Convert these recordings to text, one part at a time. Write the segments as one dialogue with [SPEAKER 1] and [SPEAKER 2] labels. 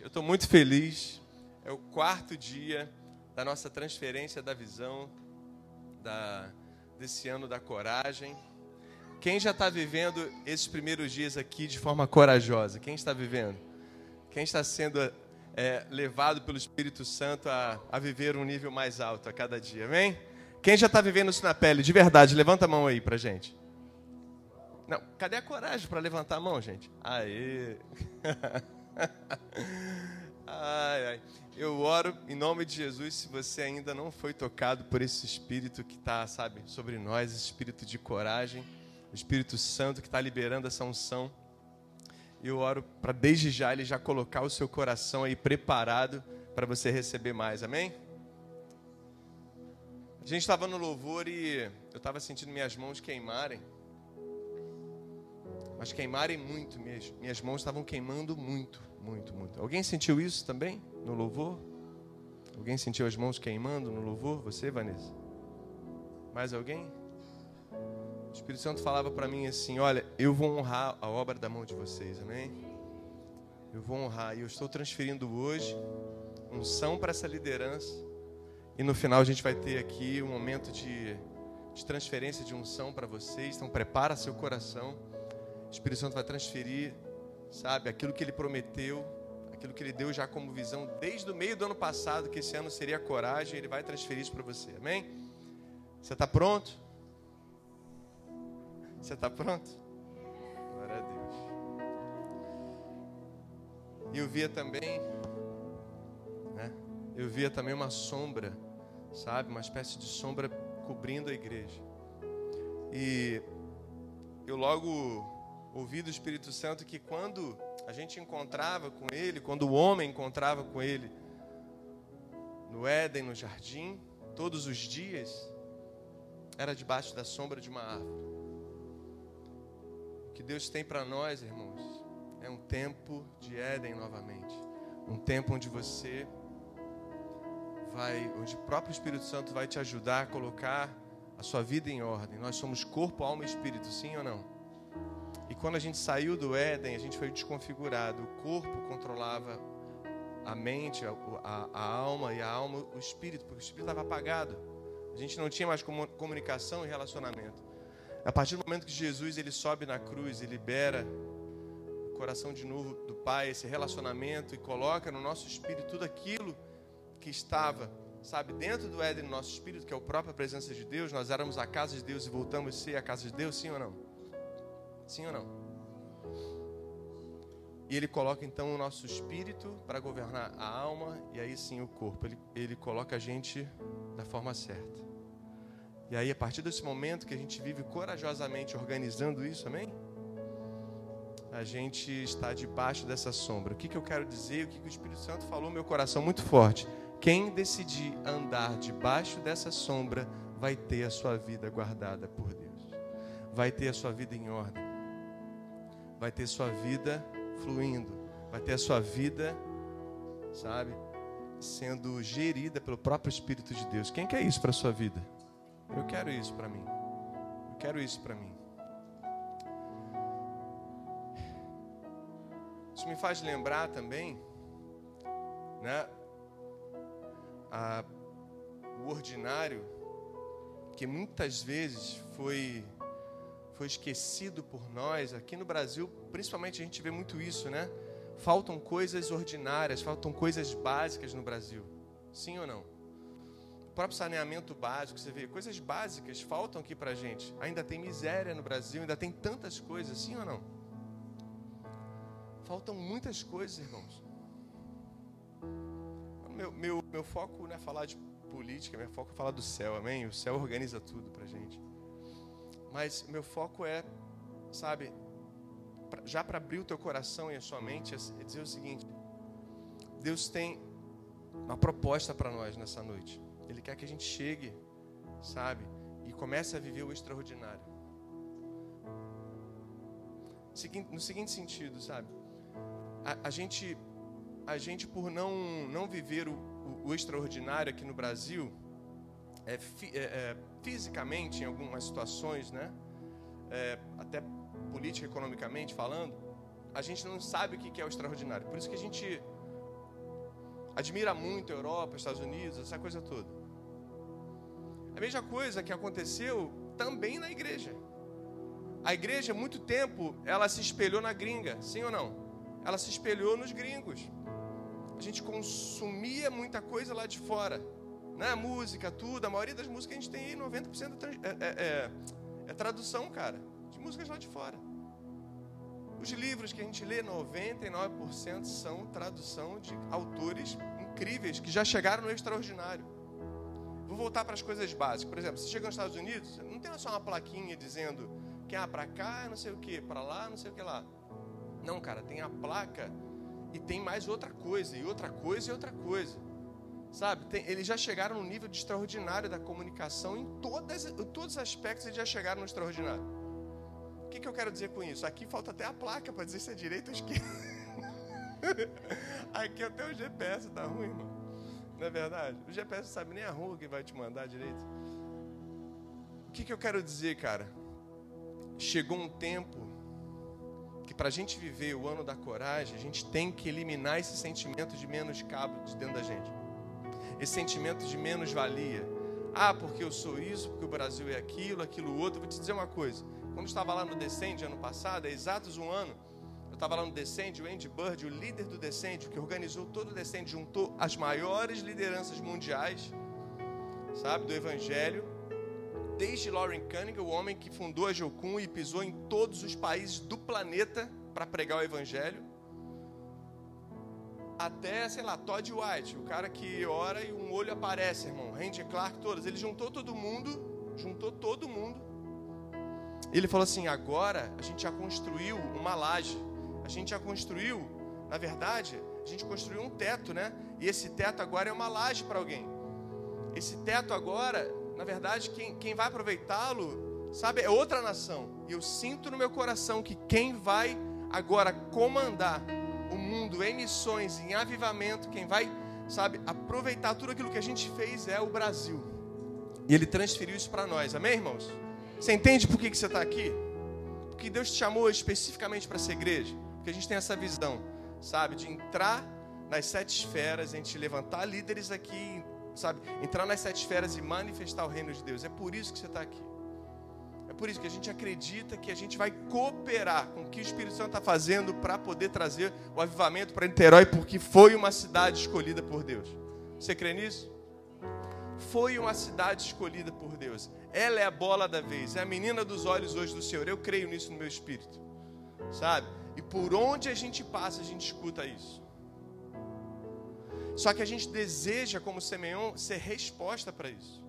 [SPEAKER 1] Eu estou muito feliz. É o quarto dia da nossa transferência da visão da, desse ano da coragem. Quem já está vivendo esses primeiros dias aqui de forma corajosa? Quem está vivendo? Quem está sendo é, levado pelo Espírito Santo a, a viver um nível mais alto a cada dia? Amém? Quem já está vivendo isso na pele, de verdade, levanta a mão aí para gente. Não, cadê a coragem para levantar a mão, gente? Aê! ai, ai. Eu oro em nome de Jesus, se você ainda não foi tocado por esse Espírito que está, sabe, sobre nós, esse Espírito de coragem, o Espírito Santo que está liberando essa unção. Eu oro para desde já ele já colocar o seu coração aí preparado para você receber mais, amém? A gente estava no louvor e eu estava sentindo minhas mãos queimarem. Mas queimarem muito, minhas, minhas mãos estavam queimando muito, muito, muito. Alguém sentiu isso também no louvor? Alguém sentiu as mãos queimando no louvor? Você, Vanessa? Mais alguém? O Espírito Santo falava para mim assim: Olha, eu vou honrar a obra da mão de vocês, amém? Eu vou honrar. E eu estou transferindo hoje unção para essa liderança e no final a gente vai ter aqui um momento de, de transferência de unção para vocês. Então prepara seu coração. O Espírito Santo vai transferir, sabe, aquilo que ele prometeu, aquilo que ele deu já como visão desde o meio do ano passado, que esse ano seria coragem, ele vai transferir isso para você. Amém? Você está pronto? Você está pronto? Glória a Deus. E eu via também, né? Eu via também uma sombra sabe? Uma espécie de sombra cobrindo a igreja. E eu logo ouvi do Espírito Santo que quando a gente encontrava com ele, quando o homem encontrava com ele no Éden, no jardim, todos os dias, era debaixo da sombra de uma árvore. O que Deus tem para nós, irmãos, é um tempo de Éden novamente. Um tempo onde você vai, onde o próprio Espírito Santo vai te ajudar a colocar a sua vida em ordem. Nós somos corpo, alma e espírito, sim ou não? E quando a gente saiu do Éden, a gente foi desconfigurado. O corpo controlava a mente, a, a, a alma e a alma o espírito, porque o espírito estava apagado. A gente não tinha mais comunicação e relacionamento. A partir do momento que Jesus ele sobe na cruz e libera o coração de novo do Pai, esse relacionamento e coloca no nosso espírito tudo aquilo que estava, sabe, dentro do Éden, no nosso espírito, que é a própria presença de Deus, nós éramos a casa de Deus e voltamos a ser a casa de Deus, sim ou não? Sim ou não? E ele coloca então o nosso espírito para governar a alma e aí sim o corpo. Ele, ele coloca a gente da forma certa. E aí, a partir desse momento que a gente vive corajosamente organizando isso, amém? A gente está debaixo dessa sombra. O que, que eu quero dizer? O que, que o Espírito Santo falou meu coração muito forte? Quem decidir andar debaixo dessa sombra vai ter a sua vida guardada por Deus. Vai ter a sua vida em ordem. Vai ter sua vida fluindo. Vai ter a sua vida, sabe, sendo gerida pelo próprio Espírito de Deus. Quem quer isso para a sua vida? Eu quero isso para mim. Eu quero isso para mim. Isso me faz lembrar também, né? a, o ordinário, que muitas vezes foi, foi esquecido por nós, aqui no Brasil, principalmente a gente vê muito isso, né? Faltam coisas ordinárias, faltam coisas básicas no Brasil. Sim ou não? O próprio saneamento básico, você vê, coisas básicas faltam aqui pra gente. Ainda tem miséria no Brasil, ainda tem tantas coisas, sim ou não? Faltam muitas coisas, irmãos meu, meu, meu foco não é falar de política, meu foco é falar do céu, amém? O céu organiza tudo pra gente. Mas meu foco é, sabe, já para abrir o teu coração e a sua mente, é dizer o seguinte: Deus tem uma proposta para nós nessa noite. Ele quer que a gente chegue, sabe, e comece a viver o extraordinário. No seguinte sentido, sabe, a, a gente a gente, por não, não viver o, o, o extraordinário aqui no Brasil, é, é, é, fisicamente, em algumas situações, né? É, até política economicamente falando, a gente não sabe o que é o extraordinário. Por isso que a gente admira muito a Europa, Estados Unidos, essa coisa toda. A mesma coisa que aconteceu também na igreja. A igreja, muito tempo, ela se espelhou na gringa, sim ou não? Ela se espelhou nos gringos. A gente consumia muita coisa lá de fora. Né? Música, tudo. A maioria das músicas a gente tem aí, 90% é, é, é, é tradução, cara. De músicas lá de fora. Os livros que a gente lê, 99% são tradução de autores incríveis que já chegaram no extraordinário. Vou voltar para as coisas básicas. Por exemplo, você chega nos Estados Unidos, não tem só uma plaquinha dizendo que ah, para cá, não sei o que, para lá, não sei o que lá. Não, cara, tem a placa e tem mais outra coisa, e outra coisa e outra coisa. Sabe? Tem, eles já chegaram no nível de extraordinário da comunicação em, todas, em todos os aspectos, eles já chegaram no extraordinário. O que, que eu quero dizer com isso? Aqui falta até a placa para dizer se é direita ou esquerda. Aqui até o GPS tá ruim, irmão. Não é verdade? O GPS não sabe nem a rua que vai te mandar direito. O que, que eu quero dizer, cara? Chegou um tempo que para a gente viver o ano da coragem, a gente tem que eliminar esse sentimento de menos cabo de dentro da gente. Esse sentimento de menos valia. Ah, porque eu sou isso, porque o Brasil é aquilo, aquilo outro. Eu vou te dizer uma coisa quando estava lá no Descende ano passado, é exatos um ano, eu estava lá no Descende, o Andy Bird, o líder do Descende, que organizou todo o Descende, juntou as maiores lideranças mundiais, sabe, do Evangelho, desde Lauren Cunningham, o homem que fundou a Jocum e pisou em todos os países do planeta para pregar o Evangelho, até, sei lá, Todd White, o cara que ora e um olho aparece, irmão, Randy Clark, todos, ele juntou todo mundo, juntou todo mundo, ele falou assim: agora a gente já construiu uma laje, a gente já construiu, na verdade, a gente construiu um teto, né? E esse teto agora é uma laje para alguém. Esse teto agora, na verdade, quem, quem vai aproveitá-lo, sabe, é outra nação. E eu sinto no meu coração que quem vai agora comandar o mundo em missões, em avivamento, quem vai, sabe, aproveitar tudo aquilo que a gente fez é o Brasil. E ele transferiu isso para nós. Amém, irmãos? Você entende por que, que você está aqui? Porque Deus te chamou especificamente para essa igreja. Porque a gente tem essa visão, sabe, de entrar nas sete esferas, a gente levantar líderes aqui, sabe, entrar nas sete esferas e manifestar o reino de Deus. É por isso que você está aqui. Por isso que a gente acredita que a gente vai cooperar com o que o Espírito Santo está fazendo para poder trazer o avivamento para Niterói, porque foi uma cidade escolhida por Deus. Você crê nisso? Foi uma cidade escolhida por Deus. Ela é a bola da vez, é a menina dos olhos hoje do Senhor. Eu creio nisso no meu espírito. Sabe? E por onde a gente passa, a gente escuta isso. Só que a gente deseja, como Simeão, ser resposta para isso.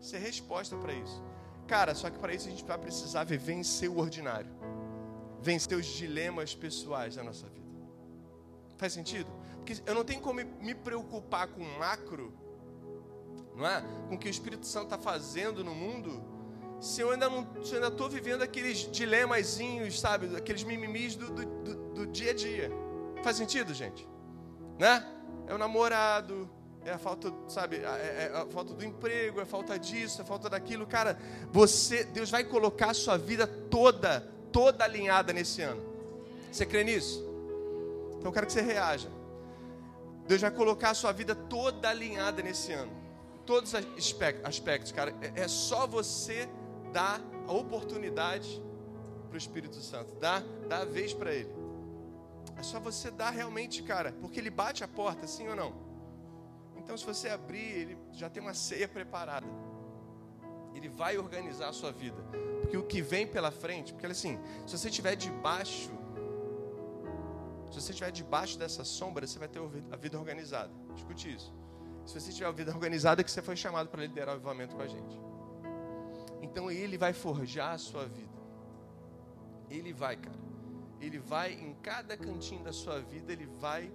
[SPEAKER 1] Ser resposta para isso. Cara, só que para isso a gente vai precisar vencer o ordinário. Vencer os dilemas pessoais da nossa vida. Faz sentido? Porque eu não tenho como me preocupar com o macro não é? Com o que o Espírito Santo está fazendo no mundo, se eu ainda não, se ainda estou vivendo aqueles dilemazinhos, sabe, aqueles mimimis do, do, do, do dia a dia. Faz sentido, gente? Né? É o namorado, é a falta, sabe, é, é a falta do emprego, é a falta disso, é a falta daquilo. Cara, você, Deus vai colocar a sua vida toda, toda alinhada nesse ano. Você crê nisso? Então eu quero que você reaja. Deus vai colocar a sua vida toda alinhada nesse ano todos os aspectos, cara. É, é só você dar a oportunidade para o Espírito Santo, dar, dar a vez para Ele. É só você dar realmente, cara, porque Ele bate a porta, sim ou não? Então, se você abrir, Ele já tem uma ceia preparada. Ele vai organizar a sua vida. Porque o que vem pela frente, porque assim, se você estiver debaixo, se você estiver debaixo dessa sombra, você vai ter a vida organizada. Escute isso. Se você tiver a vida organizada, é que você foi chamado para liderar o avivamento com a gente. Então ele vai forjar a sua vida. Ele vai, cara. Ele vai em cada cantinho da sua vida, ele vai.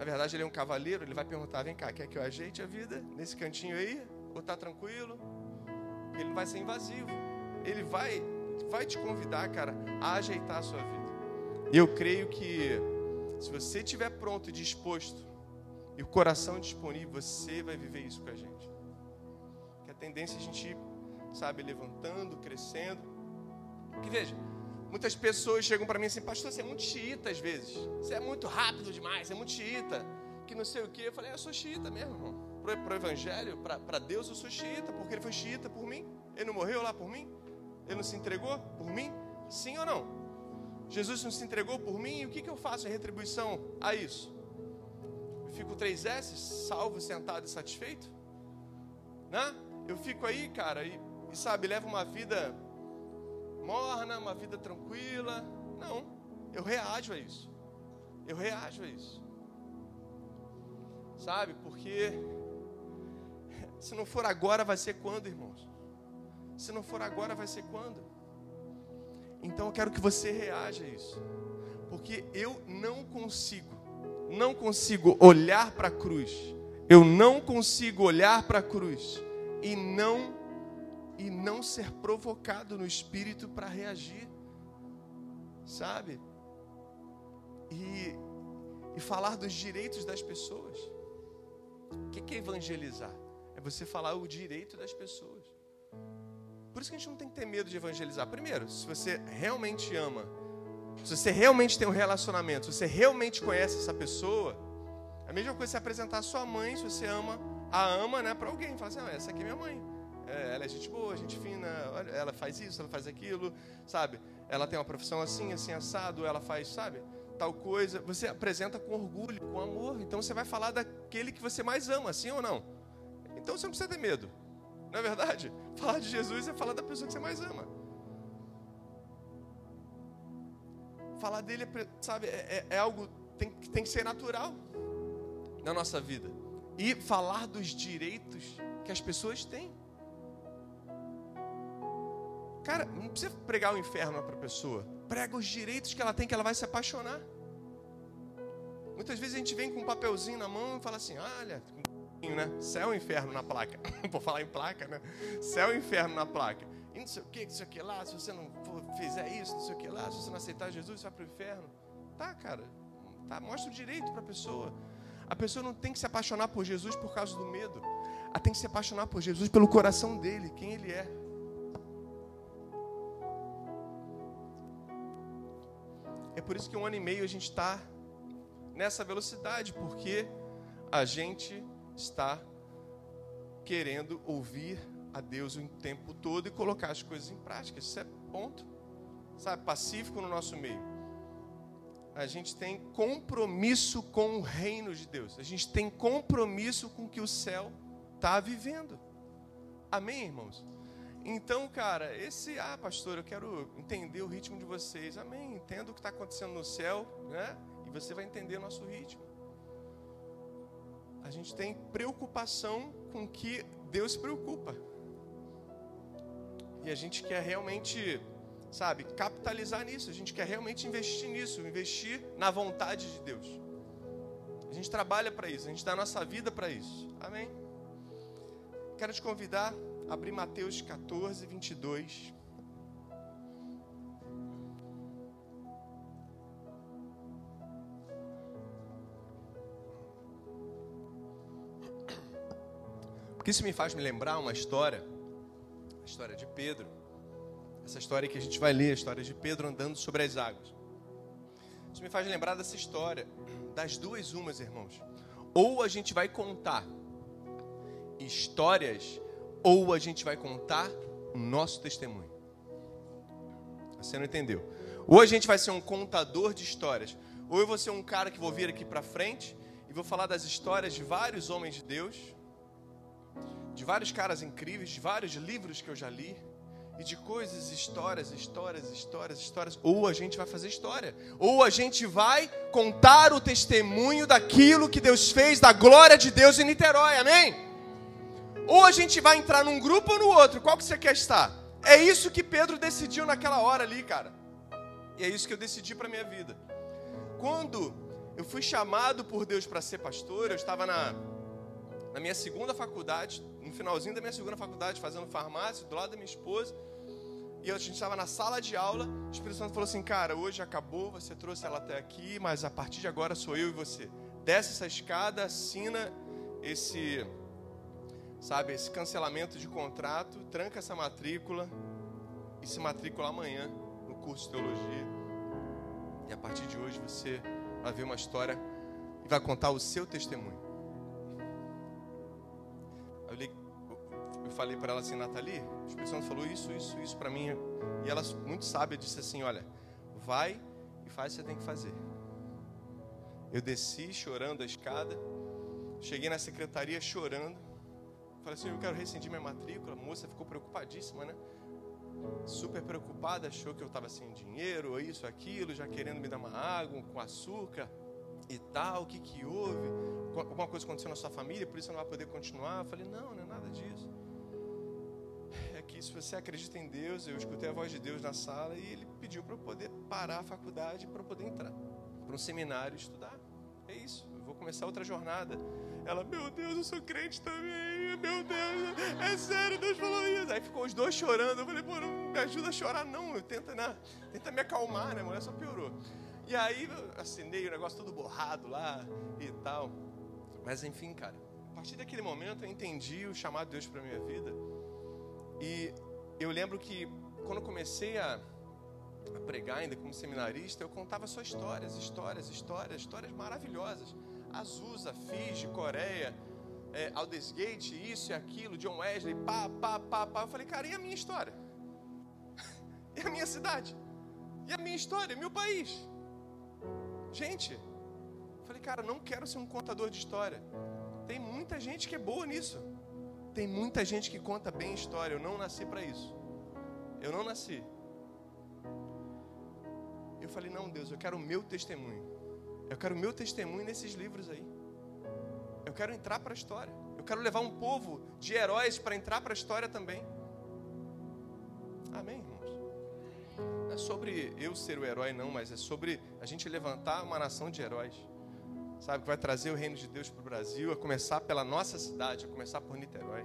[SPEAKER 1] Na verdade, ele é um cavaleiro, ele vai perguntar: vem cá, quer que eu ajeite a vida nesse cantinho aí? Ou tá tranquilo? Ele não vai ser invasivo. Ele vai, vai te convidar, cara, a ajeitar a sua vida. Eu creio que se você estiver pronto e disposto e o coração disponível, você vai viver isso com a gente. Que a tendência é a gente, sabe, levantando, crescendo. Que veja, muitas pessoas chegam para mim assim, pastor, você é muito xiita às vezes. Você é muito rápido demais, é muito xiita. que não sei o que. Eu falei, eu sou xiita mesmo, irmão. Pro, pro evangelho, para Deus eu sou xiita, porque ele foi xiita por mim. Ele não morreu lá por mim? Ele não se entregou por mim? Sim ou não? Jesus não se entregou por mim? E o que, que eu faço em retribuição a isso? Eu fico três S, salvo, sentado e satisfeito? Né? Eu fico aí, cara, e, e sabe, levo uma vida morna, uma vida tranquila. Não, eu reajo a isso. Eu reajo a isso. Sabe, porque se não for agora, vai ser quando, irmãos? Se não for agora, vai ser quando? Então eu quero que você reaja a isso. Porque eu não consigo, não consigo olhar para a cruz. Eu não consigo olhar para a cruz e não e não ser provocado no espírito para reagir. Sabe? E, e falar dos direitos das pessoas. O que é evangelizar? É você falar o direito das pessoas. Por isso que a gente não tem que ter medo de evangelizar. Primeiro, se você realmente ama, se você realmente tem um relacionamento, se você realmente conhece essa pessoa, é a mesma coisa você apresentar a sua mãe, se você ama, a ama, né, para alguém. Fala assim, ah, essa aqui é minha mãe. É, ela é gente boa, gente fina, ela faz isso, ela faz aquilo, sabe? Ela tem uma profissão assim, assim, assado, ela faz, sabe? Tal coisa. Você apresenta com orgulho, com amor. Então você vai falar daquele que você mais ama, assim ou não? Então você não precisa ter medo. Não é verdade? Falar de Jesus é falar da pessoa que você mais ama. Falar dele, é, sabe, é, é, é algo tem, tem que ser natural na nossa vida. E falar dos direitos que as pessoas têm. Cara, não precisa pregar o inferno para a pessoa. Prega os direitos que ela tem, que ela vai se apaixonar. Muitas vezes a gente vem com um papelzinho na mão e fala assim: olha, né? Céu e inferno na placa. Vou falar em placa, né? Céu e inferno na placa. E não sei o que, não sei o que lá, se você não fizer isso, não sei o que lá, se você não aceitar Jesus, você vai para o inferno. Tá, cara. Tá, mostra o direito para a pessoa. A pessoa não tem que se apaixonar por Jesus por causa do medo. Ela tem que se apaixonar por Jesus pelo coração dele, quem ele é. É por isso que um ano e meio a gente está nessa velocidade, porque a gente está querendo ouvir a Deus o tempo todo e colocar as coisas em prática. Isso é ponto. Sabe, pacífico no nosso meio. A gente tem compromisso com o reino de Deus. A gente tem compromisso com o que o céu está vivendo. Amém, irmãos? Então, cara, esse, ah, pastor, eu quero entender o ritmo de vocês. Amém. Entendo o que está acontecendo no céu, né? E você vai entender o nosso ritmo. A gente tem preocupação com o que Deus se preocupa. E a gente quer realmente, sabe, capitalizar nisso. A gente quer realmente investir nisso, investir na vontade de Deus. A gente trabalha para isso, a gente dá a nossa vida para isso. Amém? Quero te convidar abrir Mateus 14, 22. Porque isso me faz me lembrar uma história, a história de Pedro. Essa história que a gente vai ler, a história de Pedro andando sobre as águas. Isso me faz lembrar dessa história, das duas umas, irmãos. Ou a gente vai contar histórias ou a gente vai contar o nosso testemunho. Você não entendeu? Ou a gente vai ser um contador de histórias, ou eu vou ser um cara que vou vir aqui para frente e vou falar das histórias de vários homens de Deus, de vários caras incríveis, de vários livros que eu já li, e de coisas, histórias, histórias, histórias, histórias. Ou a gente vai fazer história, ou a gente vai contar o testemunho daquilo que Deus fez, da glória de Deus em Niterói, amém? Ou a gente vai entrar num grupo ou no outro. Qual que você quer estar? É isso que Pedro decidiu naquela hora ali, cara. E é isso que eu decidi para minha vida. Quando eu fui chamado por Deus para ser pastor, eu estava na, na minha segunda faculdade, no finalzinho da minha segunda faculdade, fazendo farmácia, do lado da minha esposa. E a gente estava na sala de aula. O Espírito Santo falou assim: Cara, hoje acabou, você trouxe ela até aqui, mas a partir de agora sou eu e você. Desce essa escada, assina esse sabe, esse cancelamento de contrato, tranca essa matrícula e se matricula amanhã no curso de teologia. E a partir de hoje você vai ver uma história vai contar o seu testemunho. Eu, li, eu falei para ela assim, Nathalie, o Espírito Santo falou isso, isso, isso para mim. E ela, muito sábia, disse assim: Olha, vai e faz o que você tem que fazer. Eu desci chorando a escada, cheguei na secretaria chorando. Falei assim: Eu quero rescindir minha matrícula. A moça ficou preocupadíssima, né? Super preocupada, achou que eu estava sem dinheiro, isso, aquilo, já querendo me dar uma água com açúcar e tal. O que, que houve? Alguma coisa aconteceu na sua família, por isso você não vai poder continuar. Eu falei: Não, não é nada disso. É que se você acredita em Deus, eu escutei a voz de Deus na sala e ele pediu para eu poder parar a faculdade para poder entrar para um seminário estudar. É isso, eu vou começar outra jornada. Ela, meu Deus, eu sou crente também, meu Deus, é sério, Deus falou isso. Aí ficou os dois chorando. Eu falei, pô, não me ajuda a chorar, não. Tenta, né? Tenta me acalmar, né? A mulher só piorou. E aí assinei o negócio todo borrado lá e tal. Mas enfim, cara, a partir daquele momento eu entendi o chamado de Deus para minha vida. E eu lembro que quando comecei a a pregar ainda como seminarista, eu contava só histórias, histórias, histórias, histórias maravilhosas. Azusa, Fiji, Coreia, é, Aldesgate, isso e aquilo, John Wesley, pá, pá, pá, pá. Eu falei, cara, e a minha história? e a minha cidade? E a minha história? Meu país? Gente, falei, cara, não quero ser um contador de história. Tem muita gente que é boa nisso. Tem muita gente que conta bem história. Eu não nasci para isso. Eu não nasci eu falei: Não, Deus, eu quero o meu testemunho. Eu quero o meu testemunho nesses livros aí. Eu quero entrar para a história. Eu quero levar um povo de heróis para entrar para a história também. Amém? Não é sobre eu ser o herói, não, mas é sobre a gente levantar uma nação de heróis. Sabe, que vai trazer o reino de Deus para o Brasil, a começar pela nossa cidade, a começar por Niterói,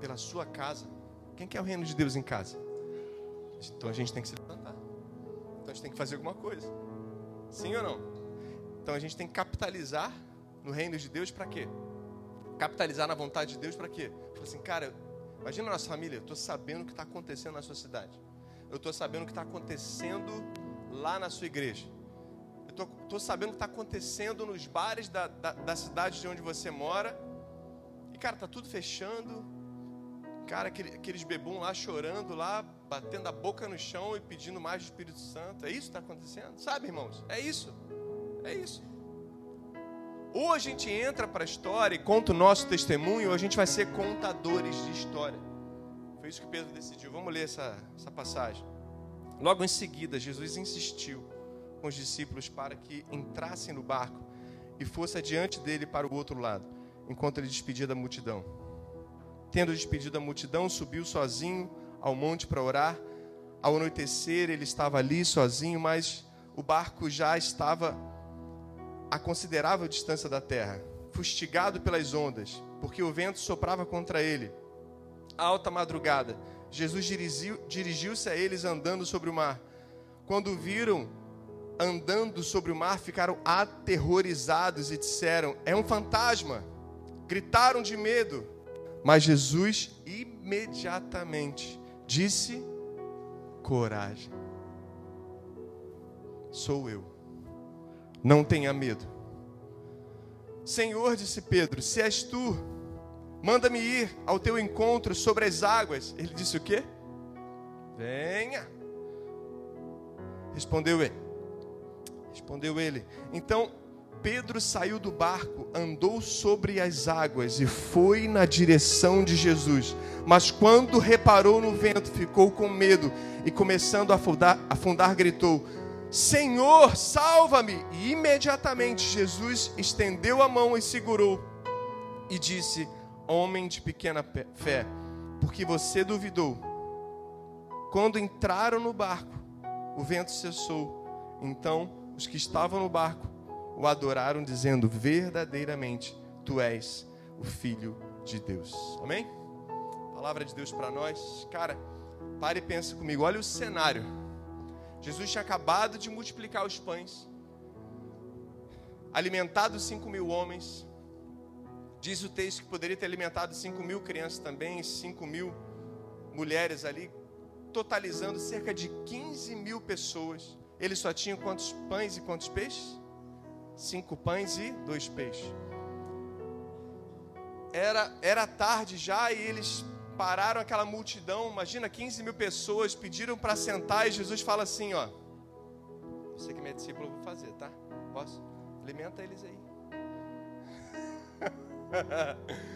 [SPEAKER 1] pela sua casa. Quem quer o reino de Deus em casa? Então a gente tem que se levantar. Então a gente tem que fazer alguma coisa. Sim ou não? Então a gente tem que capitalizar no reino de Deus para quê? Capitalizar na vontade de Deus para quê? Fala assim, cara, imagina a nossa família, eu estou sabendo o que está acontecendo na sua cidade. Eu estou sabendo o que está acontecendo lá na sua igreja. Eu estou sabendo o que está acontecendo nos bares da, da, da cidade de onde você mora. E, cara, tá tudo fechando. Cara, aqueles bebum lá chorando lá, batendo a boca no chão e pedindo mais do Espírito Santo. É isso que está acontecendo? Sabe, irmãos? É isso. É isso. Ou a gente entra para a história e conta o nosso testemunho, ou a gente vai ser contadores de história. Isso que Pedro decidiu. Vamos ler essa, essa passagem. Logo em seguida, Jesus insistiu com os discípulos para que entrassem no barco e fosse adiante dele para o outro lado, enquanto ele despedia da multidão. Tendo despedido a multidão, subiu sozinho ao monte para orar. Ao anoitecer, ele estava ali sozinho, mas o barco já estava a considerável distância da terra, fustigado pelas ondas, porque o vento soprava contra ele. Alta madrugada, Jesus dirigiu-se a eles andando sobre o mar. Quando viram andando sobre o mar, ficaram aterrorizados e disseram: É um fantasma. Gritaram de medo. Mas Jesus imediatamente disse: coragem. Sou eu. Não tenha medo. Senhor, disse Pedro, se és tu, manda-me ir ao teu encontro sobre as águas. Ele disse o quê? Venha. Respondeu ele. Respondeu ele. Então Pedro saiu do barco, andou sobre as águas e foi na direção de Jesus. Mas quando reparou no vento, ficou com medo e, começando a afundar, afundar gritou: Senhor, salva-me! E imediatamente Jesus estendeu a mão e segurou e disse: Homem de pequena fé, porque você duvidou. Quando entraram no barco, o vento cessou. Então os que estavam no barco o adoraram, dizendo: Verdadeiramente, tu és o Filho de Deus. Amém? Palavra de Deus para nós. Cara, pare e pense comigo. Olha o cenário. Jesus tinha acabado de multiplicar os pães, alimentado cinco mil homens. Diz o texto que poderia ter alimentado cinco mil crianças também, cinco mil mulheres ali, totalizando cerca de 15 mil pessoas. Ele só tinha quantos pães e quantos peixes? cinco pães e dois peixes. Era, era tarde já e eles pararam aquela multidão, imagina 15 mil pessoas, pediram para sentar e Jesus fala assim: Ó, você que é minha discípula, eu vou fazer, tá? Posso? Alimenta eles aí.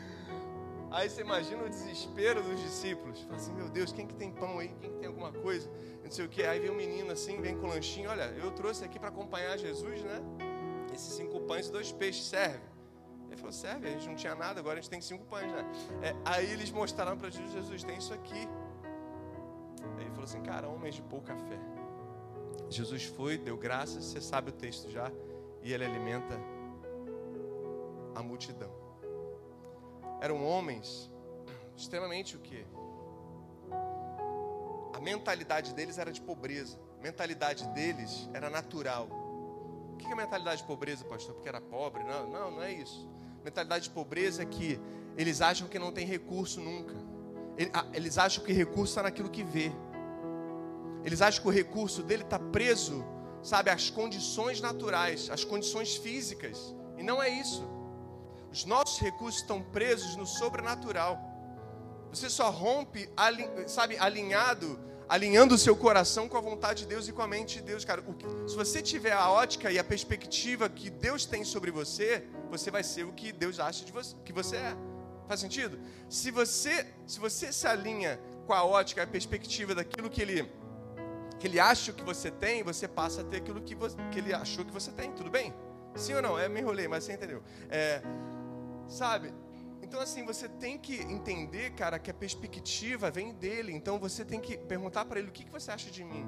[SPEAKER 1] Aí você imagina o desespero dos discípulos. Fala assim, meu Deus, quem que tem pão aí? Quem que tem alguma coisa? Não sei o que. Aí vem um menino assim, vem com lanchinho. Olha, eu trouxe aqui para acompanhar Jesus, né? Esses cinco pães e dois peixes, serve? Ele falou, serve, a gente não tinha nada, agora a gente tem cinco pães, né? É, aí eles mostraram para Jesus, Jesus, tem isso aqui. Aí ele falou assim, cara, homens de pouca fé. Jesus foi, deu graças, você sabe o texto já, e ele alimenta a multidão. Eram homens extremamente o quê? A mentalidade deles era de pobreza. A mentalidade deles era natural. O que é mentalidade de pobreza, pastor? Porque era pobre? Não, não, não é isso. Mentalidade de pobreza é que eles acham que não tem recurso nunca. Eles acham que recurso está naquilo que vê. Eles acham que o recurso dele está preso, sabe, às condições naturais, às condições físicas. E não é isso. Os nossos recursos estão presos no sobrenatural. Você só rompe, sabe, alinhado, alinhando o seu coração com a vontade de Deus e com a mente de Deus, cara. Se você tiver a ótica e a perspectiva que Deus tem sobre você, você vai ser o que Deus acha de você, que você é. Faz sentido? Se você, se você se alinha com a ótica a perspectiva daquilo que ele que ele acha que você tem, você passa a ter aquilo que, você, que ele achou que você tem. Tudo bem? Sim ou não? É, me enrolei, mas você entendeu. É, sabe? Então, assim, você tem que entender, cara, que a perspectiva vem dele. Então, você tem que perguntar para ele: o que, que você acha de mim?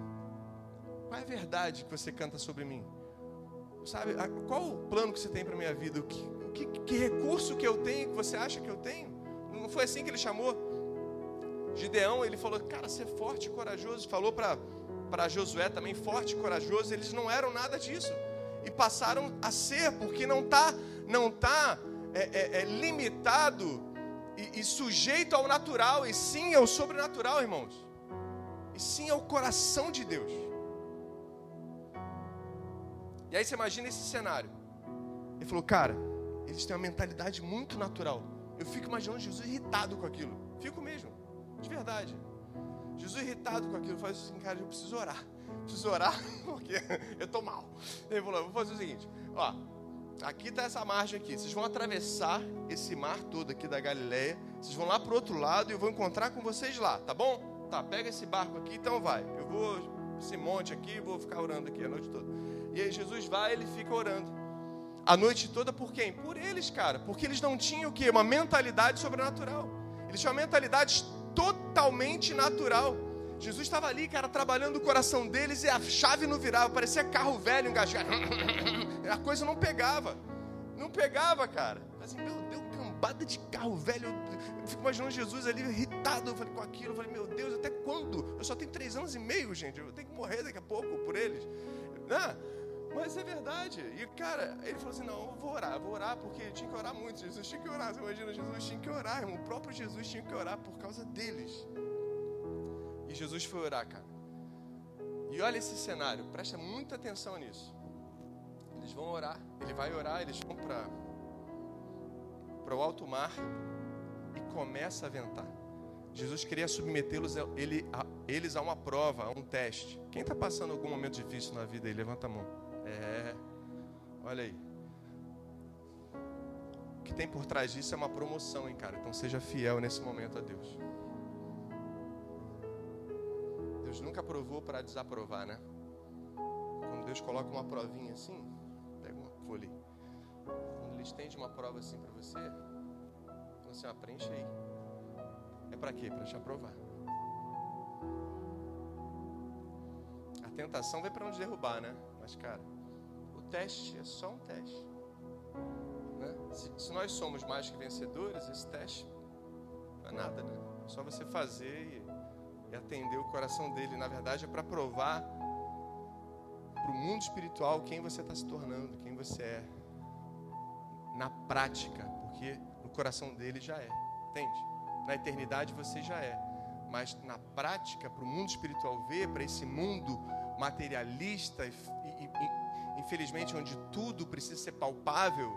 [SPEAKER 1] Qual é a verdade que você canta sobre mim? Sabe? Qual o plano que você tem para minha vida? O que, que, que recurso que eu tenho que você acha que eu tenho? Não foi assim que ele chamou? Gideão, ele falou: cara, ser forte e corajoso. Falou para Josué também forte e corajoso, eles não eram nada disso. E passaram a ser, porque não está não tá, é, é, é limitado e, e sujeito ao natural, e sim ao sobrenatural, irmãos. E sim ao coração de Deus. E aí você imagina esse cenário. Ele falou, cara, eles têm uma mentalidade muito natural. Eu fico imaginando Jesus irritado com aquilo. Fico mesmo, de verdade. Jesus irritado com aquilo, faz assim, cara, eu preciso orar. Preciso orar porque eu estou mal. Ele falou, vou fazer o seguinte, ó, aqui está essa margem aqui. Vocês vão atravessar esse mar todo aqui da Galileia. Vocês vão lá para o outro lado e eu vou encontrar com vocês lá, tá bom? Tá, pega esse barco aqui, então vai. Eu vou esse monte aqui, vou ficar orando aqui a noite toda. E aí Jesus vai, ele fica orando. A noite toda por quem? Por eles, cara. Porque eles não tinham o quê? Uma mentalidade sobrenatural. Eles tinham uma mentalidade totalmente natural. Jesus estava ali, cara, trabalhando o coração deles e a chave não virava, parecia carro velho engasgado. A coisa não pegava. Não pegava, cara. Assim, meu Deus, cambada de carro velho. Eu fico imaginando Jesus ali irritado falei, com aquilo. Eu falei, meu Deus, até quando? Eu só tenho três anos e meio, gente. Eu tenho que morrer daqui a pouco por eles. Não, mas é verdade. E, cara, ele falou assim: não, eu vou orar, eu vou orar porque tinha que orar muito. Jesus tinha que orar. Você imagina, Jesus tinha que orar, irmão. O próprio Jesus tinha que orar por causa deles. E Jesus foi orar, cara. E olha esse cenário, presta muita atenção nisso. Eles vão orar, ele vai orar, eles vão para para o alto mar e começa a ventar. Jesus queria submetê-los ele, a, eles a uma prova, a um teste. Quem está passando algum momento difícil na vida aí? Levanta a mão. É, olha aí. O que tem por trás disso é uma promoção, hein, cara? Então seja fiel nesse momento a Deus. Deus nunca provou para desaprovar, né? Quando Deus coloca uma provinha assim, pega uma folha. Quando Ele estende uma prova assim para você, você assim, preenche aí. É para quê? Para te aprovar. A tentação vem para nos derrubar, né? Mas, cara, o teste é só um teste. Né? Se, se, nós somos mais que vencedores, esse teste não é nada, né? É só você fazer e atender o coração dele. Na verdade, é para provar para o mundo espiritual quem você está se tornando, quem você é. Na prática, porque no coração dele já é. Entende? Na eternidade você já é. Mas na prática, para o mundo espiritual ver, para esse mundo materialista e, e, e infelizmente, onde tudo precisa ser palpável,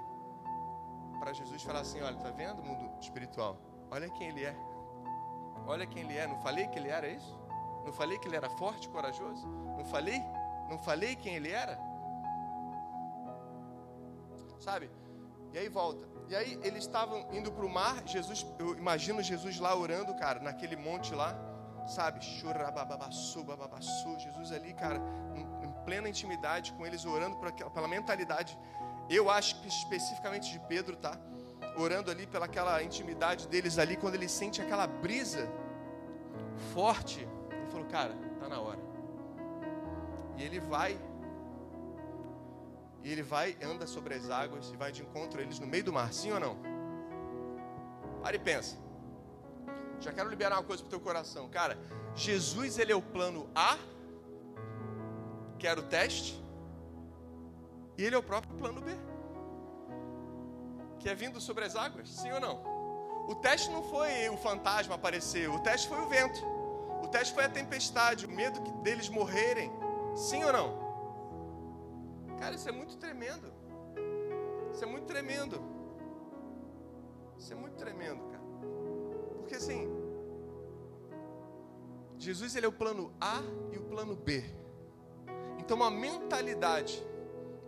[SPEAKER 1] para Jesus falar assim: olha, tá vendo o mundo espiritual? Olha quem ele é. Olha quem ele é. Não falei que ele era isso? Não falei que ele era forte, corajoso? Não falei? Não falei quem ele era? Sabe? E aí volta. E aí eles estavam indo para o mar. Jesus, eu imagino Jesus lá orando, cara, naquele monte lá, sabe? Jesus ali, cara, em plena intimidade com eles, orando pela mentalidade. Eu acho que especificamente de Pedro, tá? Orando ali pelaquela intimidade deles ali, quando ele sente aquela brisa forte, ele falou, cara, tá na hora. E ele vai e ele vai, anda sobre as águas e vai de encontro a eles no meio do mar, sim ou não? Para e pensa. Já quero liberar uma coisa para o teu coração. Cara, Jesus ele é o plano A, que era o teste, e ele é o próprio plano B, que é vindo sobre as águas, sim ou não? O teste não foi o fantasma aparecer, o teste foi o vento, o teste foi a tempestade, o medo deles morrerem, sim ou não? Cara, isso é muito tremendo. Isso é muito tremendo. Isso é muito tremendo, cara. Porque assim, Jesus ele é o plano A e o plano B. Então uma mentalidade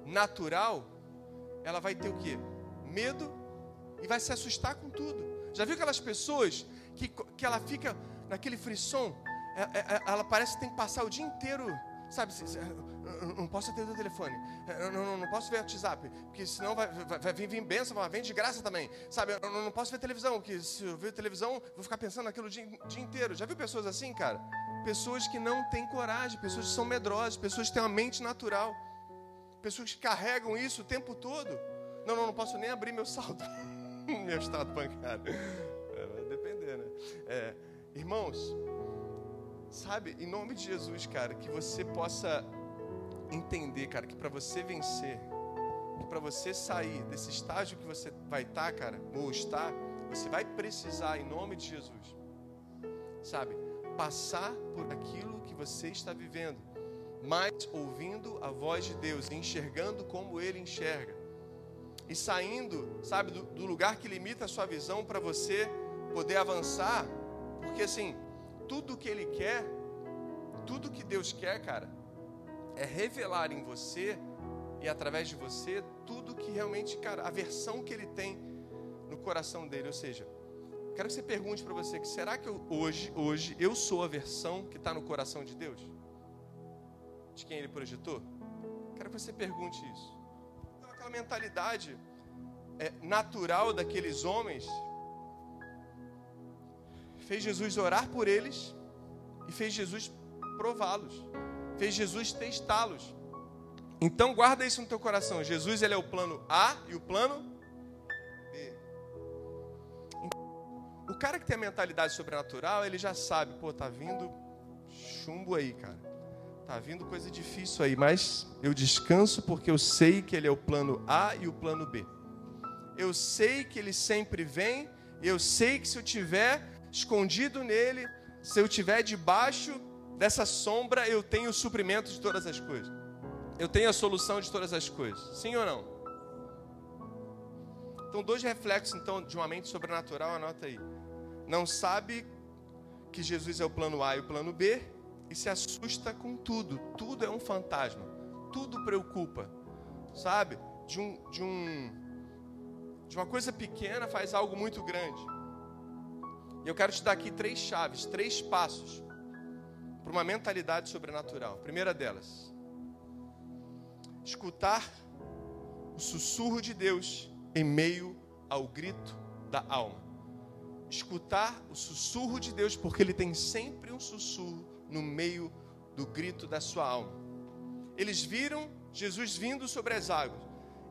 [SPEAKER 1] natural, ela vai ter o quê? Medo e vai se assustar com tudo. Já viu aquelas pessoas que, que ela fica naquele frisson? Ela, é, é, é, ela parece que tem que passar o dia inteiro, sabe? não posso atender o telefone, eu não, não, posso ver o WhatsApp, porque senão vai, vai, vai vir, bênção, vai vir de graça também, sabe? Eu não, não posso ver televisão, porque se eu ver televisão, vou ficar pensando naquilo o dia, dia inteiro. Já viu pessoas assim, cara? Pessoas que não têm coragem, pessoas que são medrosas, pessoas que têm uma mente natural, pessoas que carregam isso o tempo todo. Não, não, não posso nem abrir meu saldo, meu estado bancário. É, vai depender, né? É, irmãos, sabe, em nome de Jesus, cara, que você possa entender, cara, que para você vencer, que para você sair desse estágio que você vai estar, tá, cara, ou estar, você vai precisar, em nome de Jesus, sabe, passar por aquilo que você está vivendo, mas ouvindo a voz de Deus, enxergando como Ele enxerga, e saindo, sabe, do, do lugar que limita a sua visão para você poder avançar, porque assim, tudo que Ele quer, tudo que Deus quer, cara, é revelar em você e através de você tudo que realmente, cara, a versão que ele tem no coração dele. Ou seja, quero que você pergunte para você que será que eu, hoje, hoje eu sou a versão que está no coração de Deus? De quem ele projetou? Quero que você pergunte isso. Aquela mentalidade é, natural daqueles homens fez Jesus orar por eles e fez Jesus prová-los fez Jesus testá-los. Então guarda isso no teu coração. Jesus ele é o plano A e o plano B. O cara que tem a mentalidade sobrenatural, ele já sabe, pô, tá vindo chumbo aí, cara. Tá vindo coisa difícil aí, mas eu descanso porque eu sei que ele é o plano A e o plano B. Eu sei que ele sempre vem, eu sei que se eu tiver escondido nele, se eu tiver debaixo dessa sombra eu tenho o suprimento de todas as coisas. Eu tenho a solução de todas as coisas. Sim ou não? Então, dois reflexos então de uma mente sobrenatural, anota aí. Não sabe que Jesus é o plano A e o plano B e se assusta com tudo. Tudo é um fantasma. Tudo preocupa. Sabe? De um de um de uma coisa pequena faz algo muito grande. E eu quero te dar aqui três chaves, três passos para uma mentalidade sobrenatural. primeira delas, escutar o sussurro de Deus em meio ao grito da alma. Escutar o sussurro de Deus, porque Ele tem sempre um sussurro no meio do grito da sua alma. Eles viram Jesus vindo sobre as águas,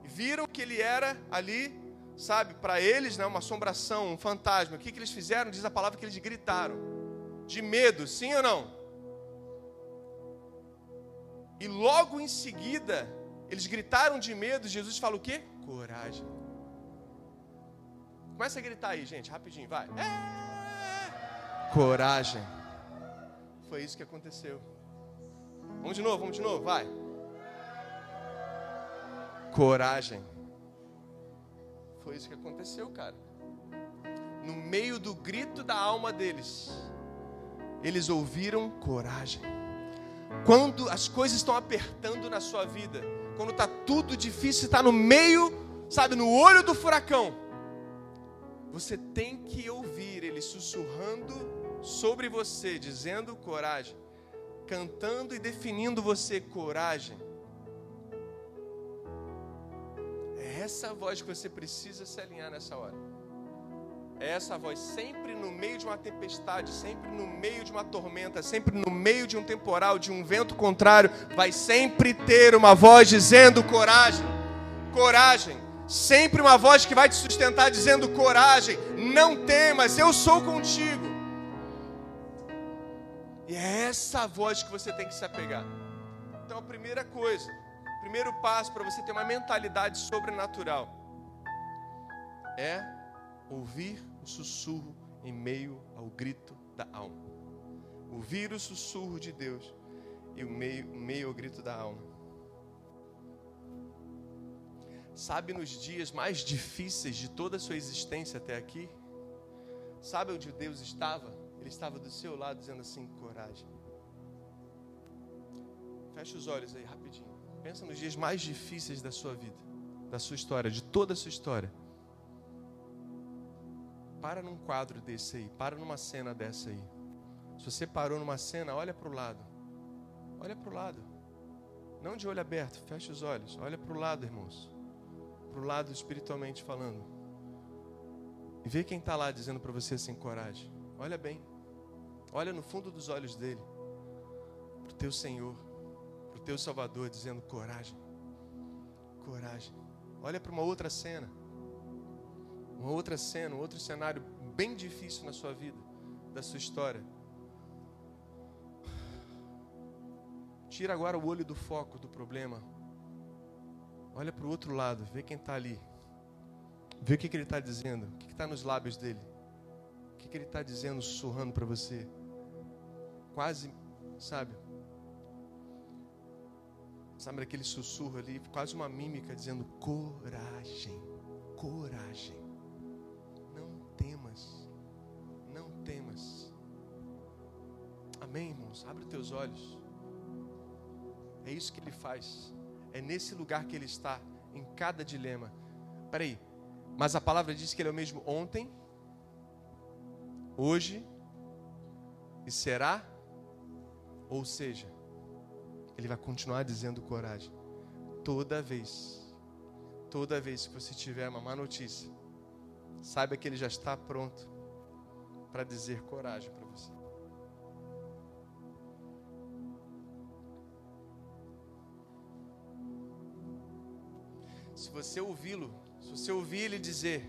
[SPEAKER 1] viram que Ele era ali, sabe, para eles, né, uma assombração, um fantasma. O que, que eles fizeram? Diz a palavra que eles gritaram, de medo, sim ou não? E logo em seguida, eles gritaram de medo. Jesus fala o quê? Coragem. Começa a gritar aí, gente, rapidinho, vai. É! Coragem. Foi isso que aconteceu. Vamos de novo, vamos de novo, vai. coragem. Foi isso que aconteceu, cara. No meio do grito da alma deles, eles ouviram coragem. Quando as coisas estão apertando na sua vida, quando está tudo difícil, está no meio, sabe, no olho do furacão, você tem que ouvir ele sussurrando sobre você, dizendo coragem, cantando e definindo você coragem. É essa voz que você precisa se alinhar nessa hora. É essa voz sempre no meio de uma tempestade, sempre no meio de uma tormenta, sempre no meio de um temporal, de um vento contrário, vai sempre ter uma voz dizendo coragem, coragem. Sempre uma voz que vai te sustentar dizendo coragem, não temas, eu sou contigo. E é essa voz que você tem que se apegar. Então a primeira coisa, o primeiro passo para você ter uma mentalidade sobrenatural é ouvir o sussurro em meio ao grito da alma. Ouvir o sussurro de Deus e o meio, meio ao grito da alma. Sabe nos dias mais difíceis de toda a sua existência até aqui? Sabe onde Deus estava? Ele estava do seu lado dizendo assim: coragem. Feche os olhos aí rapidinho. Pensa nos dias mais difíceis da sua vida, da sua história, de toda a sua história. Para num quadro desse aí, para numa cena dessa aí. Se você parou numa cena, olha para o lado. Olha para o lado. Não de olho aberto, feche os olhos. Olha para o lado, irmãos. Para o lado espiritualmente falando. E vê quem está lá dizendo para você assim: coragem. Olha bem. Olha no fundo dos olhos dele. Para o teu Senhor. Para o teu Salvador, dizendo: coragem. Coragem. Olha para uma outra cena uma outra cena, um outro cenário bem difícil na sua vida, da sua história. Tira agora o olho do foco do problema. Olha para o outro lado, vê quem está ali. Vê o que, que ele está dizendo, o que está nos lábios dele. O que, que ele está dizendo, sussurrando para você. Quase, sabe? Sabe aquele sussurro ali, quase uma mímica dizendo coragem, coragem. temas. Amém, irmãos? Abre os teus olhos. É isso que ele faz. É nesse lugar que ele está, em cada dilema. Peraí, mas a palavra diz que ele é o mesmo ontem, hoje e será. Ou seja, ele vai continuar dizendo coragem. Toda vez, toda vez que você tiver uma má notícia, saiba que ele já está pronto para dizer coragem para você. Se você ouvi-lo, se você ouvir ele dizer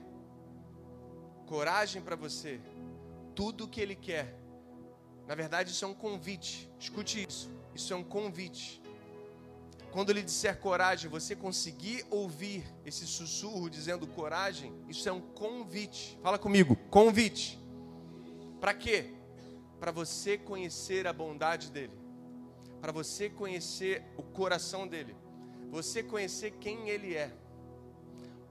[SPEAKER 1] coragem para você, tudo o que ele quer, na verdade isso é um convite. Escute isso. Isso é um convite. Quando ele disser coragem, você conseguir ouvir esse sussurro dizendo coragem, isso é um convite. Fala comigo, convite. Para quê? Para você conhecer a bondade dele, para você conhecer o coração dele, você conhecer quem ele é.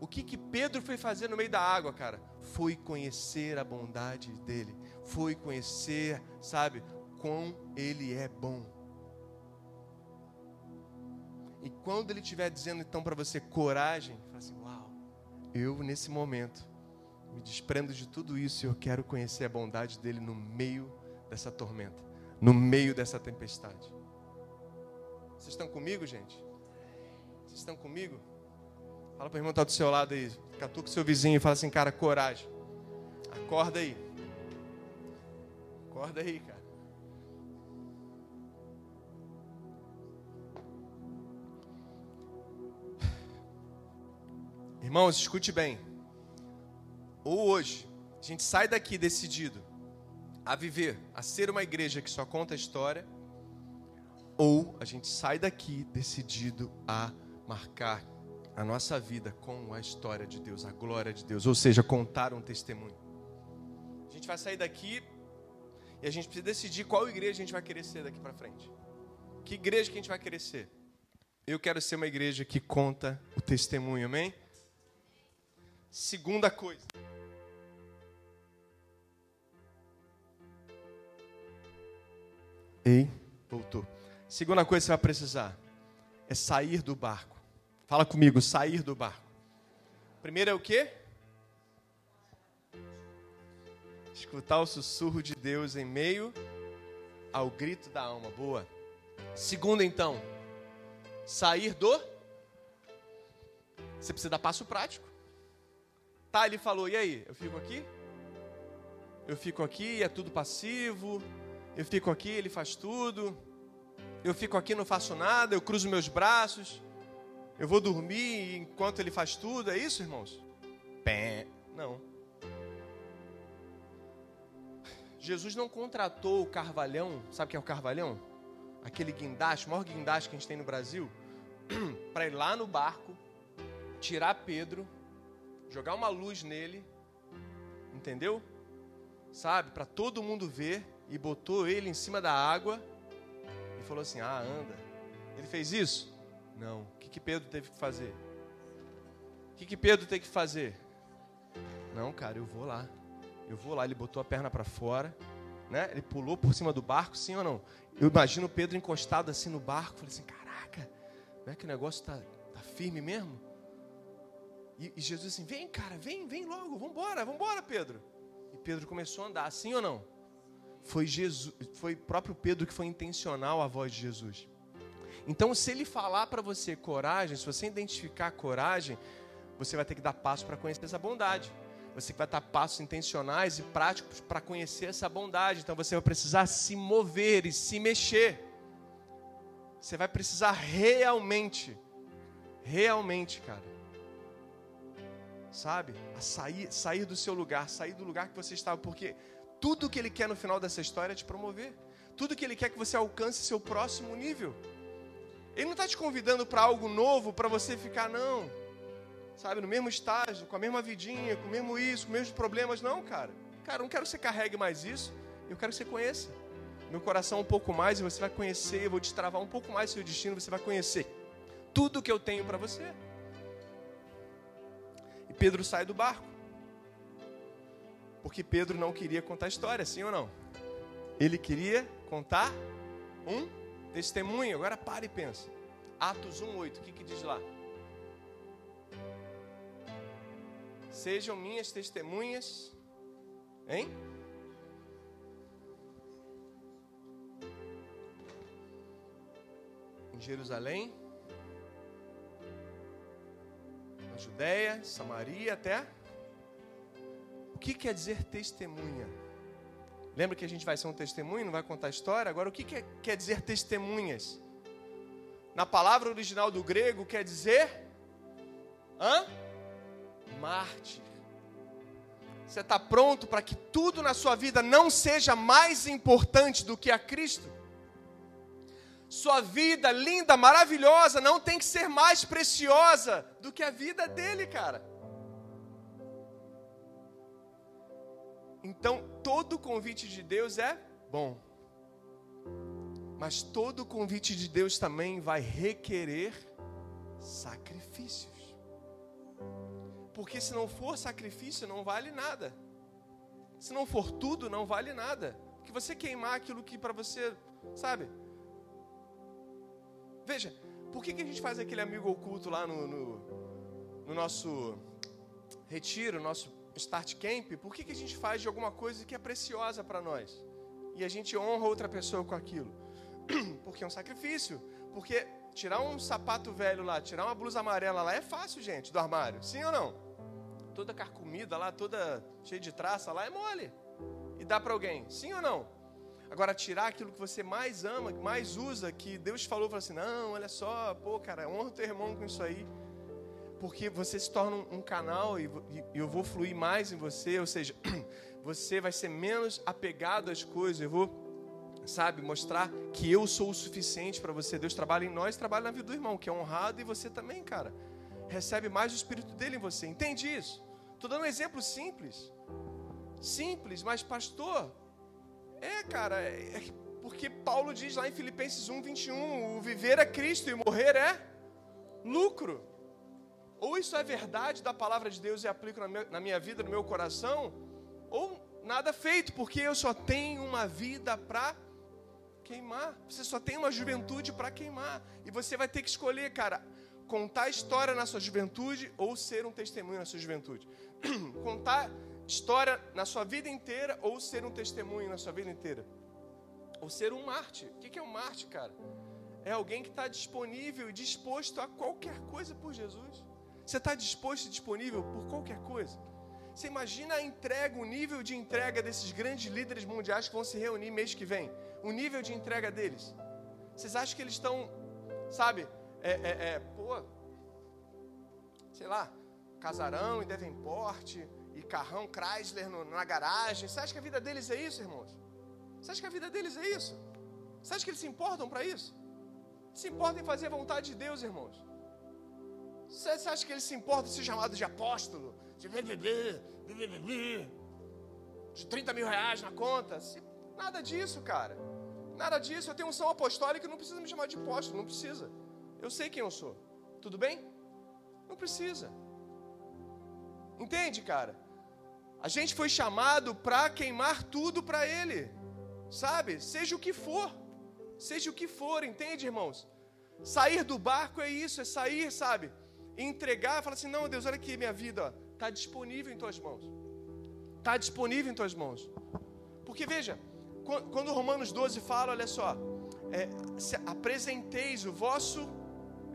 [SPEAKER 1] O que que Pedro foi fazer no meio da água, cara? Foi conhecer a bondade dele, foi conhecer, sabe, quão ele é bom. E quando ele estiver dizendo então para você coragem, fala assim: Uau, eu nesse momento me desprendo de tudo isso e eu quero conhecer a bondade dele no meio dessa tormenta, no meio dessa tempestade. Vocês estão comigo, gente? Vocês estão comigo? Fala para o irmão que está do seu lado aí, catuca seu vizinho e fala assim, cara, coragem. Acorda aí. Acorda aí, cara. Irmãos, escute bem ou hoje, a gente sai daqui decidido a viver, a ser uma igreja que só conta a história, ou a gente sai daqui decidido a marcar a nossa vida com a história de Deus, a glória de Deus, ou seja, contar um testemunho. A gente vai sair daqui e a gente precisa decidir qual igreja a gente vai querer ser daqui para frente. Que igreja que a gente vai querer ser? Eu quero ser uma igreja que conta o testemunho, amém? Segunda coisa. Ei, voltou. Segunda coisa que você vai precisar é sair do barco. Fala comigo, sair do barco. Primeiro é o quê? Escutar o sussurro de Deus em meio ao grito da alma. Boa. Segundo, então, sair do. Você precisa dar passo prático. Tá, ele falou, e aí? Eu fico aqui? Eu fico aqui, é tudo passivo. Eu fico aqui, ele faz tudo. Eu fico aqui, não faço nada. Eu cruzo meus braços. Eu vou dormir enquanto ele faz tudo. É isso, irmãos? Pé. Não. Jesus não contratou o carvalhão. Sabe o que é o carvalhão? Aquele guindaste, o maior guindaste que a gente tem no Brasil. Para ir lá no barco, tirar Pedro, jogar uma luz nele. Entendeu? Sabe? Para todo mundo ver e botou ele em cima da água e falou assim: Ah, anda. Ele fez isso? Não. O que, que Pedro teve que fazer? O que, que Pedro teve que fazer? Não, cara, eu vou lá. Eu vou lá. Ele botou a perna para fora, né? Ele pulou por cima do barco, sim ou não? Eu imagino Pedro encostado assim no barco. Falei assim: Caraca, não é que o negócio está tá firme mesmo? E, e Jesus assim: Vem, cara, vem, vem logo, vamos embora, Pedro. E Pedro começou a andar, sim ou não? foi Jesus, foi próprio Pedro que foi intencional a voz de Jesus. Então, se ele falar para você coragem, se você identificar coragem, você vai ter que dar passo para conhecer essa bondade. Você vai dar passos intencionais e práticos para conhecer essa bondade. Então, você vai precisar se mover e se mexer. Você vai precisar realmente, realmente, cara, sabe, a sair, sair do seu lugar, sair do lugar que você estava, porque tudo que Ele quer no final dessa história é te promover. Tudo que Ele quer é que você alcance seu próximo nível. Ele não está te convidando para algo novo, para você ficar, não, sabe, no mesmo estágio, com a mesma vidinha, com o mesmo isso, com os mesmos problemas. Não, cara. Cara, eu não quero que você carregue mais isso. Eu quero que você conheça. Meu coração um pouco mais e você vai conhecer. Eu vou destravar um pouco mais seu destino. Você vai conhecer tudo que eu tenho para você. E Pedro sai do barco. Porque Pedro não queria contar história, sim ou não? Ele queria contar um testemunho. Agora para e pensa. Atos 1:8, o que, que diz lá? Sejam minhas testemunhas, hein? Em Jerusalém, na Judéia, Samaria até que quer dizer testemunha? Lembra que a gente vai ser um testemunho, não vai contar história? Agora, o que quer dizer testemunhas? Na palavra original do grego, quer dizer. Hã? Mártir. Você está pronto para que tudo na sua vida não seja mais importante do que a Cristo? Sua vida linda, maravilhosa, não tem que ser mais preciosa do que a vida dele, cara. Então, todo convite de Deus é bom. Mas todo convite de Deus também vai requerer sacrifícios. Porque se não for sacrifício, não vale nada. Se não for tudo, não vale nada. Que você queimar aquilo que para você, sabe? Veja, por que, que a gente faz aquele amigo oculto lá no, no, no nosso retiro, nosso Start Camp, por que, que a gente faz de alguma coisa que é preciosa para nós? E a gente honra outra pessoa com aquilo? Porque é um sacrifício. Porque tirar um sapato velho lá, tirar uma blusa amarela lá é fácil, gente, do armário. Sim ou não? Toda carcomida lá, toda cheia de traça lá é mole. E dá para alguém. Sim ou não? Agora, tirar aquilo que você mais ama, que mais usa, que Deus falou, falou assim: não, olha só, pô, cara, honra o teu irmão com isso aí porque você se torna um canal e, eu vou fluir mais em você, ou seja, você vai ser menos apegado às coisas. Eu vou, sabe, mostrar que eu sou o suficiente para você. Deus trabalha em nós, trabalha na vida do irmão, que é honrado, e você também, cara. Recebe mais o Espírito dele em você. Entende isso? Estou dando um exemplo simples. Simples, mas pastor, é, cara, é, é porque Paulo diz lá em Filipenses 1, 21, o viver é Cristo e morrer é lucro. Ou isso é verdade da palavra de Deus e aplico na minha vida, no meu coração, ou nada feito, porque eu só tenho uma vida para queimar. Você só tem uma juventude para queimar. E você vai ter que escolher, cara, contar história na sua juventude ou ser um testemunho na sua juventude. contar história na sua vida inteira ou ser um testemunho na sua vida inteira. Ou ser um Marte. O que é um Marte, cara? É alguém que está disponível e disposto a qualquer coisa por Jesus. Você está disposto e disponível por qualquer coisa? Você imagina a entrega, o nível de entrega desses grandes líderes mundiais que vão se reunir mês que vem? O nível de entrega deles. Vocês acham que eles estão, sabe, é, é, é, pô, sei lá, casarão em Devonport e carrão Chrysler no, na garagem? Você acha que a vida deles é isso, irmãos? Você acha que a vida deles é isso? Você acha que eles se importam para isso? Se importam em fazer a vontade de Deus, irmãos? Você acha que ele se importa em ser chamado de apóstolo? De BBB, BBB, de 30 mil reais na conta? Nada disso, cara. Nada disso. Eu tenho um são apostólico e não precisa me chamar de apóstolo, não precisa. Eu sei quem eu sou. Tudo bem? Não precisa. Entende, cara? A gente foi chamado para queimar tudo para Ele, sabe? Seja o que for, seja o que for, entende, irmãos? Sair do barco é isso, é sair, sabe? entregar, fala assim: não, Deus, olha aqui minha vida, está disponível em tuas mãos. Está disponível em tuas mãos. Porque veja, quando Romanos 12 fala, olha só, é, apresenteis o vosso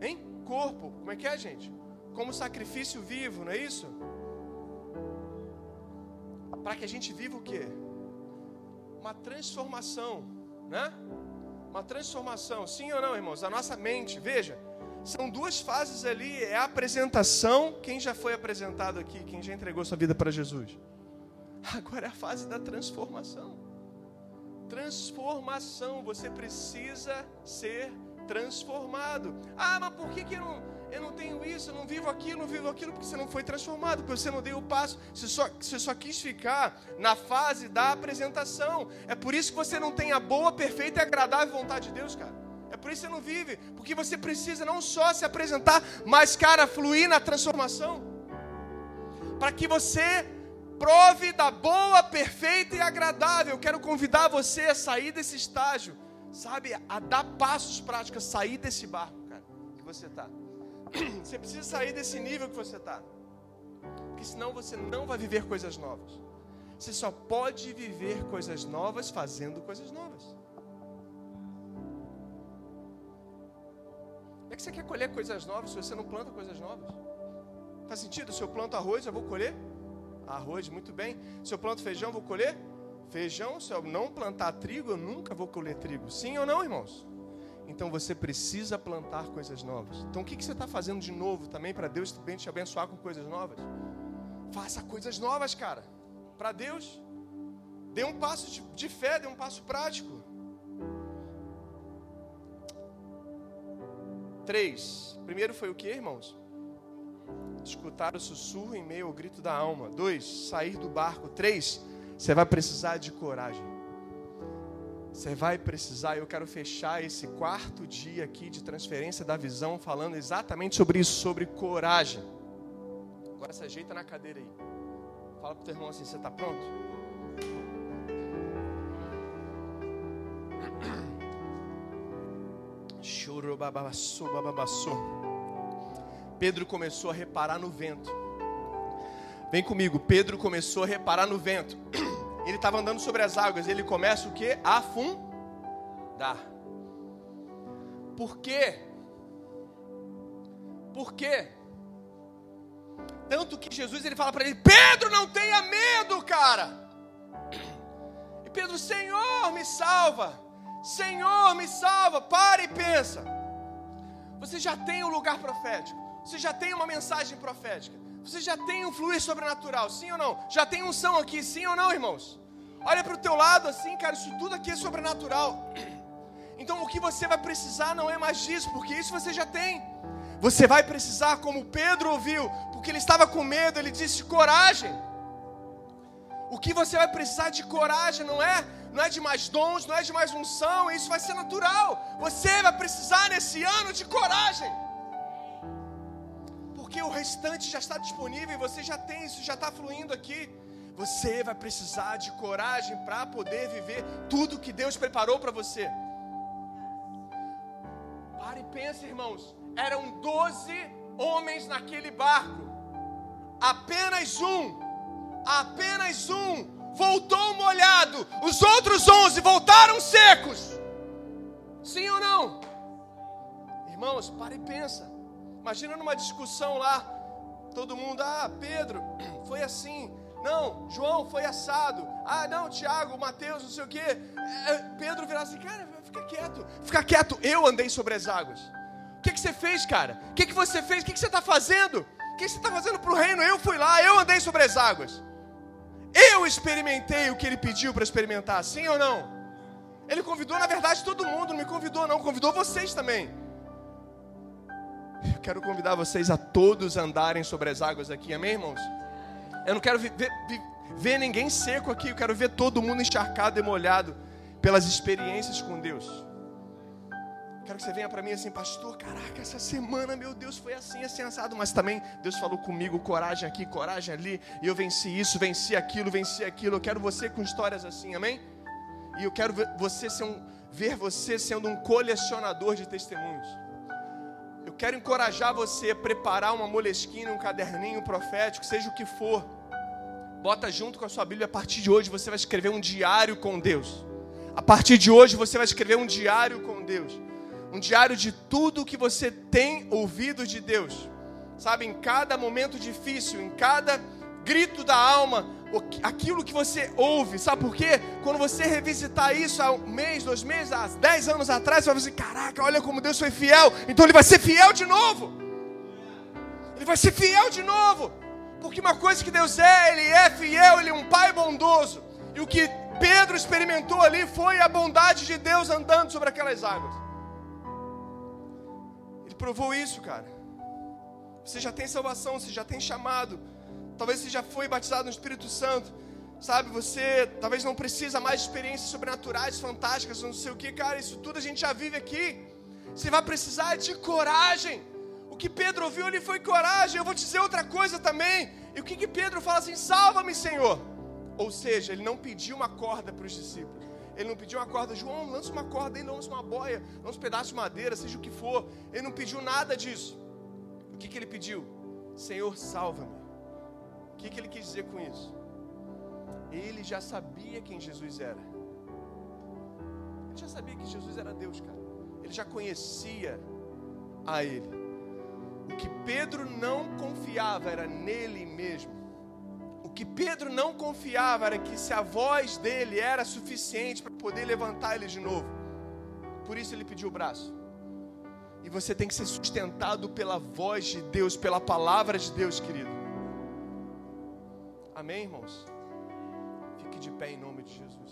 [SPEAKER 1] hein, corpo, como é que é, gente? Como sacrifício vivo, não é isso? Para que a gente viva o quê? Uma transformação, né? Uma transformação, sim ou não, irmãos? A nossa mente, veja, são duas fases ali, é a apresentação, quem já foi apresentado aqui, quem já entregou sua vida para Jesus. Agora é a fase da transformação. Transformação, você precisa ser. Ah, mas por que, que eu, não, eu não tenho isso, eu não vivo aquilo, não vivo aquilo? Porque você não foi transformado, porque você não deu o passo, você só, você só quis ficar na fase da apresentação. É por isso que você não tem a boa, perfeita e agradável vontade de Deus, cara. É por isso que você não vive, porque você precisa não só se apresentar, mas, cara, fluir na transformação. Para que você prove da boa, perfeita e agradável. Eu quero convidar você a sair desse estágio, sabe? A dar passos práticos, sair desse barco, cara, que você está. Você precisa sair desse nível que você está. Porque senão você não vai viver coisas novas. Você só pode viver coisas novas fazendo coisas novas. é que você quer colher coisas novas se você não planta coisas novas? Faz sentido? Se eu planto arroz, eu vou colher arroz, muito bem. Se eu planto feijão, eu vou colher feijão. Se eu não plantar trigo, eu nunca vou colher trigo. Sim ou não, irmãos? Então você precisa plantar coisas novas. Então o que você está fazendo de novo também para Deus também te abençoar com coisas novas? Faça coisas novas, cara. Para Deus. Dê um passo de fé, dê um passo prático. 3. Primeiro foi o que, irmãos? Escutar o sussurro em meio ao grito da alma. 2. Sair do barco. 3. Você vai precisar de coragem. Você vai precisar, eu quero fechar esse quarto dia aqui de transferência da visão falando exatamente sobre isso, sobre coragem. Agora se ajeita na cadeira aí. Fala pro teu irmão assim, você está pronto? Pedro começou a reparar no vento. Vem comigo, Pedro começou a reparar no vento. Ele estava andando sobre as águas, ele começa o que? A afundar. Por quê? Por quê? Tanto que Jesus ele fala para ele: Pedro, não tenha medo, cara. E Pedro, Senhor, me salva. Senhor, me salva. Para e pensa. Você já tem um lugar profético. Você já tem uma mensagem profética. Você já tem um fluir sobrenatural, sim ou não? Já tem unção aqui, sim ou não, irmãos? Olha para o teu lado assim, cara, isso tudo aqui é sobrenatural. Então o que você vai precisar não é mais disso, porque isso você já tem. Você vai precisar, como Pedro ouviu, porque ele estava com medo, ele disse: coragem. O que você vai precisar de coragem não é não é de mais dons, não é de mais unção, isso vai ser natural. Você vai precisar nesse ano de coragem. Porque o restante já está disponível e você já tem isso, já está fluindo aqui. Você vai precisar de coragem para poder viver tudo que Deus preparou para você. Pare e pense, irmãos. Eram doze homens naquele barco. Apenas um, apenas um voltou molhado. Os outros onze voltaram secos. Sim ou não? Irmãos, pare e pensa. Imagina numa discussão lá, todo mundo, ah, Pedro, foi assim. Não, João foi assado. Ah, não, Tiago, Mateus, não sei o quê. É, Pedro virar assim, cara, fica quieto. Fica quieto, eu andei sobre as águas. O que, que você fez, cara? O que, que você fez? O que, que você está fazendo? O que você está fazendo para o reino? Eu fui lá, eu andei sobre as águas. Eu experimentei o que ele pediu para experimentar, sim ou não? Ele convidou, na verdade, todo mundo, não me convidou, não, convidou vocês também. Eu quero convidar vocês a todos andarem sobre as águas aqui, amém, irmãos? Eu não quero ver, ver, ver ninguém seco aqui, eu quero ver todo mundo encharcado e molhado pelas experiências com Deus. Quero que você venha para mim assim, pastor. Caraca, essa semana, meu Deus, foi assim, assim, assado. Mas também Deus falou comigo: coragem aqui, coragem ali. E eu venci isso, venci aquilo, venci aquilo. Eu quero você com histórias assim, amém? E eu quero ver você, um, ver você sendo um colecionador de testemunhos. Quero encorajar você a preparar uma molesquina, um caderninho profético, seja o que for Bota junto com a sua Bíblia. A partir de hoje você vai escrever um diário com Deus. A partir de hoje você vai escrever um diário com Deus. Um diário de tudo que você tem ouvido de Deus. Sabe, em cada momento difícil, em cada grito da alma, aquilo que você ouve. Sabe por quê? Quando você revisitar isso há um mês, dois meses, há dez anos atrás, você vai dizer: caraca, olha como Deus foi fiel. Então ele vai ser fiel de novo. Ele vai ser fiel de novo. Porque uma coisa que Deus é, Ele é fiel, Ele é um Pai bondoso. E o que Pedro experimentou ali foi a bondade de Deus andando sobre aquelas águas. Ele provou isso, cara. Você já tem salvação, você já tem chamado. Talvez você já foi batizado no Espírito Santo. Sabe, você talvez não precisa mais de experiências sobrenaturais, fantásticas, não sei o que, cara. Isso tudo a gente já vive aqui. Você vai precisar de coragem. O que Pedro ouviu ali foi coragem. Eu vou te dizer outra coisa também. E o que, que Pedro fala assim? Salva-me, Senhor. Ou seja, ele não pediu uma corda para os discípulos. Ele não pediu uma corda, João, lança uma corda aí, lança uma boia, lança um pedaço de madeira, seja o que for. Ele não pediu nada disso. O que, que ele pediu? Senhor, salva-me. O que, que ele quis dizer com isso? Ele já sabia quem Jesus era. Ele já sabia que Jesus era Deus, cara. Ele já conhecia a Ele. O que Pedro não confiava era nele mesmo. O que Pedro não confiava era que se a voz dele era suficiente para poder levantar ele de novo. Por isso ele pediu o braço. E você tem que ser sustentado pela voz de Deus, pela palavra de Deus, querido. Amém, irmãos? Fique de pé em nome de Jesus.